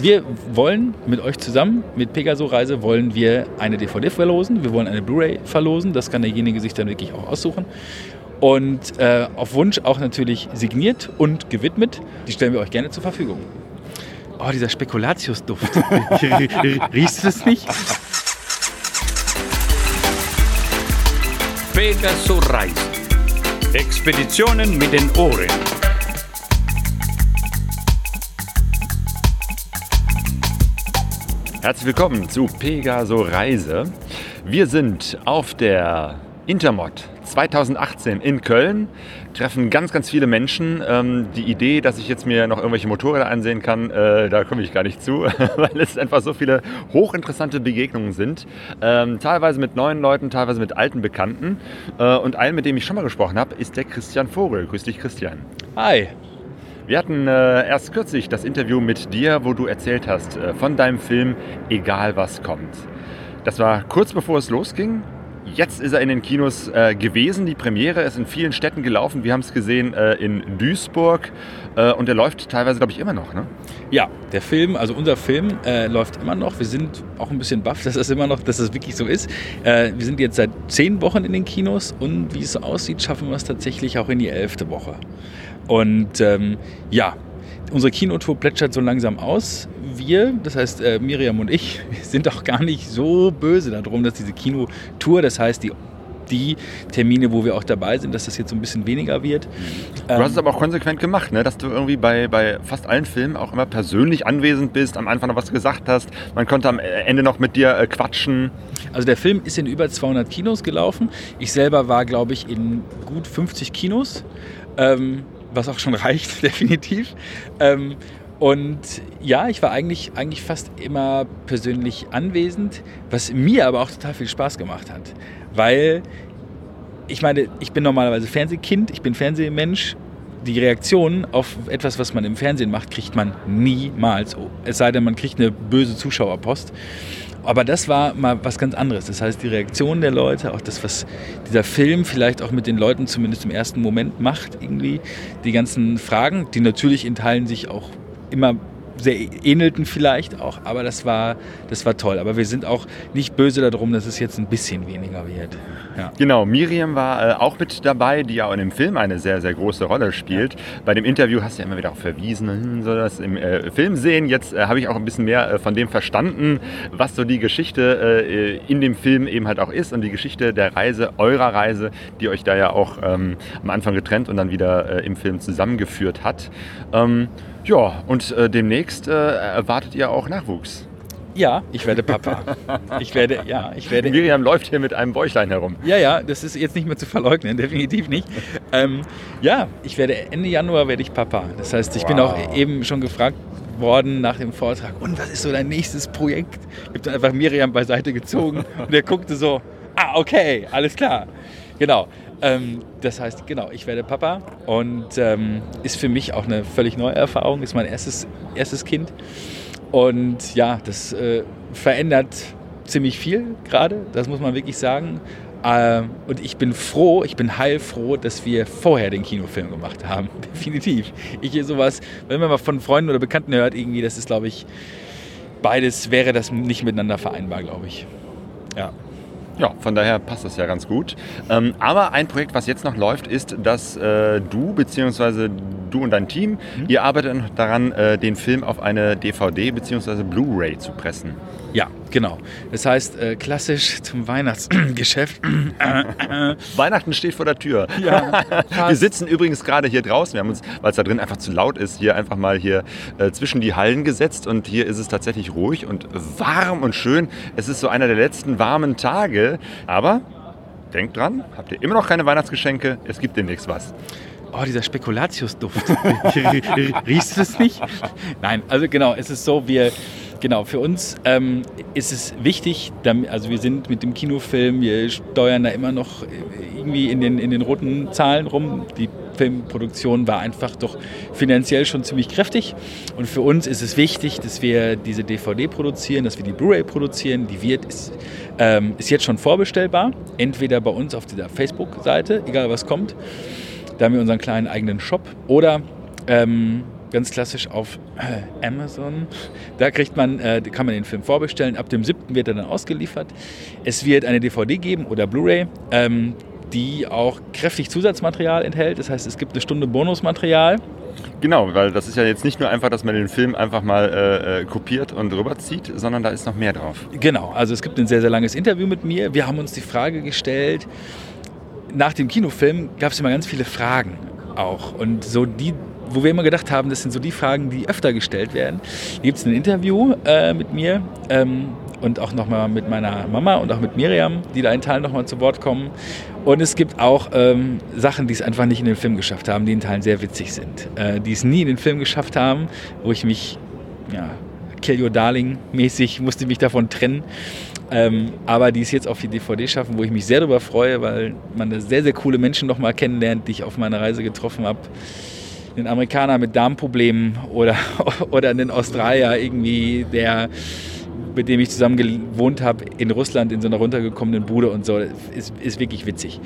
Wir wollen mit euch zusammen, mit Pegaso Reise, wollen wir eine DVD verlosen. Wir wollen eine Blu-ray verlosen. Das kann derjenige sich dann wirklich auch aussuchen. Und äh, auf Wunsch auch natürlich signiert und gewidmet. Die stellen wir euch gerne zur Verfügung. Oh, dieser Spekulatiusduft. Riechst du es nicht? Pegaso Reisen. Expeditionen mit den Ohren. Herzlich willkommen zu Pegaso Reise. Wir sind auf der Intermod 2018 in Köln, treffen ganz, ganz viele Menschen. Ähm, die Idee, dass ich jetzt mir noch irgendwelche Motorräder ansehen kann, äh, da komme ich gar nicht zu, weil es einfach so viele hochinteressante Begegnungen sind. Ähm, teilweise mit neuen Leuten, teilweise mit alten Bekannten. Äh, und einen, mit dem ich schon mal gesprochen habe, ist der Christian Vogel. Grüß dich, Christian. Hi. Wir hatten äh, erst kürzlich das Interview mit dir, wo du erzählt hast äh, von deinem Film Egal was kommt. Das war kurz bevor es losging. Jetzt ist er in den Kinos äh, gewesen. Die Premiere ist in vielen Städten gelaufen. Wir haben es gesehen äh, in Duisburg äh, und er läuft teilweise, glaube ich, immer noch. Ne? Ja, der Film, also unser Film äh, läuft immer noch. Wir sind auch ein bisschen baff, dass das immer noch, dass das wirklich so ist. Wir sind jetzt seit zehn Wochen in den Kinos und wie es so aussieht, schaffen wir es tatsächlich auch in die elfte Woche. Und ähm, ja, unsere Kinotour plätschert so langsam aus. Wir, das heißt äh, Miriam und ich, sind auch gar nicht so böse darum, dass diese Kinotour, das heißt die die Termine, wo wir auch dabei sind, dass das jetzt so ein bisschen weniger wird. Du hast es aber auch konsequent gemacht, ne? dass du irgendwie bei, bei fast allen Filmen auch immer persönlich anwesend bist, am Anfang noch was gesagt hast, man konnte am Ende noch mit dir äh, quatschen. Also der Film ist in über 200 Kinos gelaufen. Ich selber war, glaube ich, in gut 50 Kinos. Ähm, was auch schon reicht, definitiv. Ähm, und ja, ich war eigentlich, eigentlich fast immer persönlich anwesend, was mir aber auch total viel Spaß gemacht hat. Weil ich meine, ich bin normalerweise Fernsehkind, ich bin Fernsehmensch. Die Reaktion auf etwas, was man im Fernsehen macht, kriegt man niemals. Es sei denn, man kriegt eine böse Zuschauerpost. Aber das war mal was ganz anderes. Das heißt, die Reaktion der Leute, auch das, was dieser Film vielleicht auch mit den Leuten zumindest im ersten Moment macht, irgendwie, die ganzen Fragen, die natürlich in Teilen sich auch immer sehr ähnelten vielleicht auch, aber das war, das war toll. Aber wir sind auch nicht böse darum, dass es jetzt ein bisschen weniger wird. Ja. Genau, Miriam war äh, auch mit dabei, die ja auch in dem Film eine sehr, sehr große Rolle spielt. Ja. Bei dem Interview hast du ja immer wieder auch verwiesen, hm, soll das im äh, Film sehen. Jetzt äh, habe ich auch ein bisschen mehr äh, von dem verstanden, was so die Geschichte äh, in dem Film eben halt auch ist und die Geschichte der Reise, eurer Reise, die euch da ja auch ähm, am Anfang getrennt und dann wieder äh, im Film zusammengeführt hat. Ähm, ja, und äh, demnächst äh, erwartet ihr auch Nachwuchs. Ja, ich werde Papa. Ich werde, ja, ich werde. Miriam läuft hier mit einem Bäuchlein herum. Ja, ja, das ist jetzt nicht mehr zu verleugnen, definitiv nicht. Ähm, ja, ich werde Ende Januar werde ich Papa. Das heißt, ich wow. bin auch eben schon gefragt worden nach dem Vortrag. Und was ist so dein nächstes Projekt? Ich habe dann einfach Miriam beiseite gezogen und er guckte so. Ah, okay, alles klar. Genau. Ähm, das heißt, genau, ich werde Papa und ähm, ist für mich auch eine völlig neue Erfahrung, ist mein erstes, erstes Kind. Und ja, das äh, verändert ziemlich viel gerade, das muss man wirklich sagen. Äh, und ich bin froh, ich bin heilfroh, dass wir vorher den Kinofilm gemacht haben. Definitiv. Ich hier sowas, wenn man mal von Freunden oder Bekannten hört, irgendwie, das ist, glaube ich, beides wäre das nicht miteinander vereinbar, glaube ich. Ja. Ja, von daher passt das ja ganz gut. Ähm, aber ein Projekt, was jetzt noch läuft, ist, dass äh, du bzw. du und dein Team, mhm. ihr arbeitet daran, äh, den Film auf eine DVD bzw. Blu-ray zu pressen. Ja, genau. Das heißt, äh, klassisch zum Weihnachtsgeschäft. Weihnachten steht vor der Tür. Ja, wir sitzen übrigens gerade hier draußen. Wir haben uns, weil es da drin einfach zu laut ist, hier einfach mal hier äh, zwischen die Hallen gesetzt. Und hier ist es tatsächlich ruhig und warm und schön. Es ist so einer der letzten warmen Tage. Aber denkt dran, habt ihr immer noch keine Weihnachtsgeschenke? Es gibt demnächst was. Oh, dieser Spekulatiusduft. Riechst du es nicht? Nein, also genau, es ist so, wir genau, für uns ähm, ist es wichtig, also wir sind mit dem Kinofilm, wir steuern da immer noch irgendwie in den, in den roten Zahlen rum. Die Filmproduktion war einfach doch finanziell schon ziemlich kräftig. Und für uns ist es wichtig, dass wir diese DVD produzieren, dass wir die Blu-ray produzieren. Die wird, ist, ähm, ist jetzt schon vorbestellbar, entweder bei uns auf dieser Facebook-Seite, egal was kommt. Da haben wir unseren kleinen eigenen Shop. Oder ähm, ganz klassisch auf äh, Amazon. Da kriegt man, äh, kann man den Film vorbestellen. Ab dem 7. wird er dann ausgeliefert. Es wird eine DVD geben oder Blu-ray. Ähm, die auch kräftig Zusatzmaterial enthält. Das heißt, es gibt eine Stunde Bonusmaterial. Genau, weil das ist ja jetzt nicht nur einfach, dass man den Film einfach mal äh, äh, kopiert und rüberzieht, sondern da ist noch mehr drauf. Genau, also es gibt ein sehr, sehr langes Interview mit mir. Wir haben uns die Frage gestellt, nach dem Kinofilm gab es immer ganz viele Fragen auch. Und so die, wo wir immer gedacht haben, das sind so die Fragen, die öfter gestellt werden. Gibt es ein Interview äh, mit mir ähm, und auch nochmal mit meiner Mama und auch mit Miriam, die da in Teilen nochmal zu Wort kommen. Und es gibt auch ähm, Sachen, die es einfach nicht in den Film geschafft haben, die in Teilen sehr witzig sind. Äh, die es nie in den Film geschafft haben, wo ich mich, ja, Kill Your Darling mäßig musste mich davon trennen. Ähm, aber die es jetzt auf die DVD schaffen, wo ich mich sehr darüber freue, weil man da sehr, sehr coole Menschen nochmal kennenlernt, die ich auf meiner Reise getroffen habe. Den Amerikaner mit Darmproblemen oder, oder einen Australier irgendwie, der mit dem ich zusammen gewohnt habe in Russland in so einer runtergekommenen Bude und so, ist, ist wirklich witzig.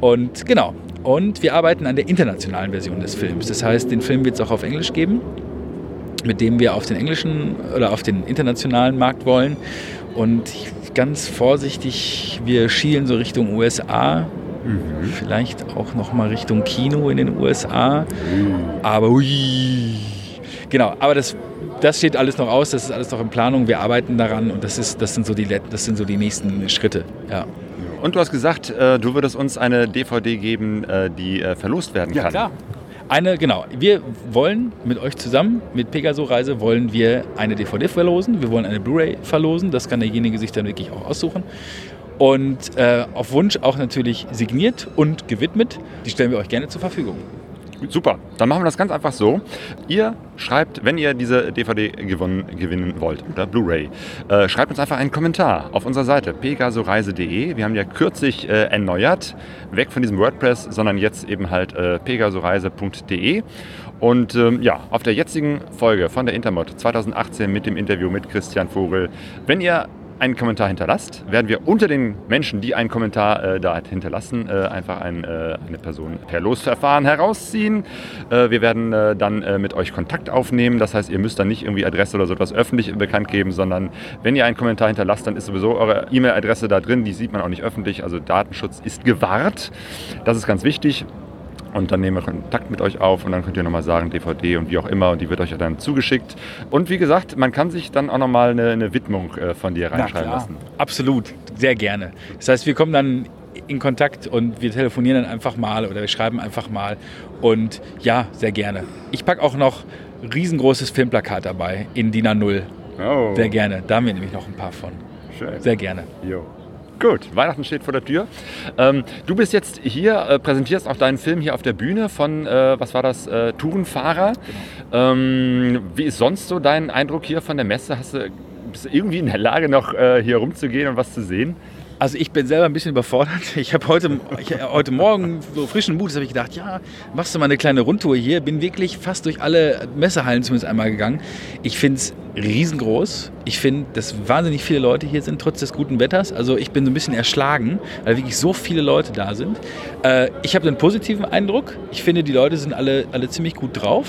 Und genau. Und wir arbeiten an der internationalen Version des Films. Das heißt, den Film wird es auch auf Englisch geben, mit dem wir auf den englischen oder auf den internationalen Markt wollen. Und ganz vorsichtig, wir schielen so Richtung USA. Mhm. Vielleicht auch noch mal Richtung Kino in den USA. Mhm. Aber ui. Genau, aber das das steht alles noch aus, das ist alles noch in Planung, wir arbeiten daran und das, ist, das, sind, so die, das sind so die nächsten Schritte. Ja. Und du hast gesagt, äh, du würdest uns eine DVD geben, äh, die äh, verlost werden kann. Ja, klar. Eine, genau. Wir wollen mit euch zusammen, mit Pegaso Reise, wollen wir eine DVD verlosen. Wir wollen eine Blu-ray verlosen. Das kann derjenige sich dann wirklich auch aussuchen. Und äh, auf Wunsch auch natürlich signiert und gewidmet. Die stellen wir euch gerne zur Verfügung. Super, dann machen wir das ganz einfach so. Ihr schreibt, wenn ihr diese DVD gewonnen, gewinnen wollt oder Blu-ray, äh, schreibt uns einfach einen Kommentar auf unserer Seite pegasoreise.de. Wir haben ja kürzlich äh, erneuert, weg von diesem WordPress, sondern jetzt eben halt äh, pegasoreise.de. Und ähm, ja, auf der jetzigen Folge von der Intermod 2018 mit dem Interview mit Christian Vogel, wenn ihr einen Kommentar hinterlasst, werden wir unter den Menschen, die einen Kommentar äh, da hinterlassen, äh, einfach ein, äh, eine Person per Losverfahren herausziehen. Äh, wir werden äh, dann äh, mit euch Kontakt aufnehmen. Das heißt, ihr müsst dann nicht irgendwie Adresse oder so etwas öffentlich bekannt geben, sondern wenn ihr einen Kommentar hinterlasst, dann ist sowieso eure E-Mail-Adresse da drin. Die sieht man auch nicht öffentlich. Also Datenschutz ist gewahrt. Das ist ganz wichtig. Und dann nehmen wir Kontakt mit euch auf und dann könnt ihr nochmal sagen, DVD und wie auch immer. Und die wird euch dann zugeschickt. Und wie gesagt, man kann sich dann auch nochmal eine, eine Widmung äh, von dir reinschreiben lassen. Absolut, sehr gerne. Das heißt, wir kommen dann in Kontakt und wir telefonieren dann einfach mal oder wir schreiben einfach mal. Und ja, sehr gerne. Ich packe auch noch ein riesengroßes Filmplakat dabei in DIN A0. Oh. Sehr gerne. Da haben wir nämlich noch ein paar von. Schön. Sehr gerne. Jo. Gut, Weihnachten steht vor der Tür. Ähm, du bist jetzt hier, äh, präsentierst auch deinen Film hier auf der Bühne von, äh, was war das, äh, Tourenfahrer. Genau. Ähm, wie ist sonst so dein Eindruck hier von der Messe? Hast du, bist du irgendwie in der Lage, noch äh, hier rumzugehen und was zu sehen? Also ich bin selber ein bisschen überfordert. Ich habe heute, ich, heute Morgen so frischen Mutes habe ich gedacht, ja, machst du mal eine kleine Rundtour hier. Bin wirklich fast durch alle Messehallen zumindest einmal gegangen. Ich finde es riesengroß. Ich finde, dass wahnsinnig viele Leute hier sind, trotz des guten Wetters. Also ich bin so ein bisschen erschlagen, weil wirklich so viele Leute da sind. Äh, ich habe einen positiven Eindruck. Ich finde, die Leute sind alle, alle ziemlich gut drauf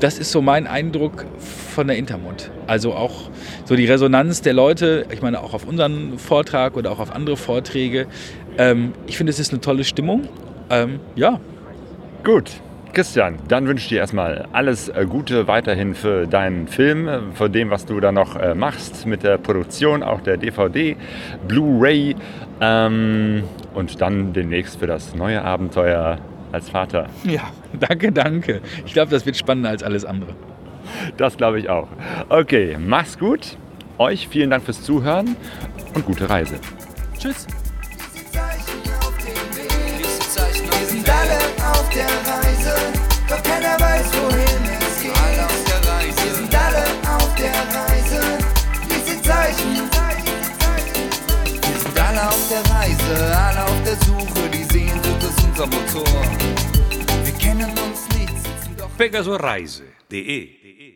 das ist so mein Eindruck von der Intermund. Also auch so die Resonanz der Leute, ich meine auch auf unseren Vortrag oder auch auf andere Vorträge. Ähm, ich finde, es ist eine tolle Stimmung. Ähm, ja. Gut. Christian, dann wünsche ich dir erstmal alles äh, Gute weiterhin für deinen Film, äh, für dem, was du da noch äh, machst mit der Produktion, auch der DVD, Blu-ray ähm, und dann demnächst für das neue Abenteuer als Vater. Ja, danke, danke. Ich glaube, das wird spannender als alles andere. Das glaube ich auch. Okay, mach's gut. Euch vielen Dank fürs Zuhören und gute Reise. Tschüss. Motor. Wir kennen uns nicht, sitzen doch. Pegasoreise.de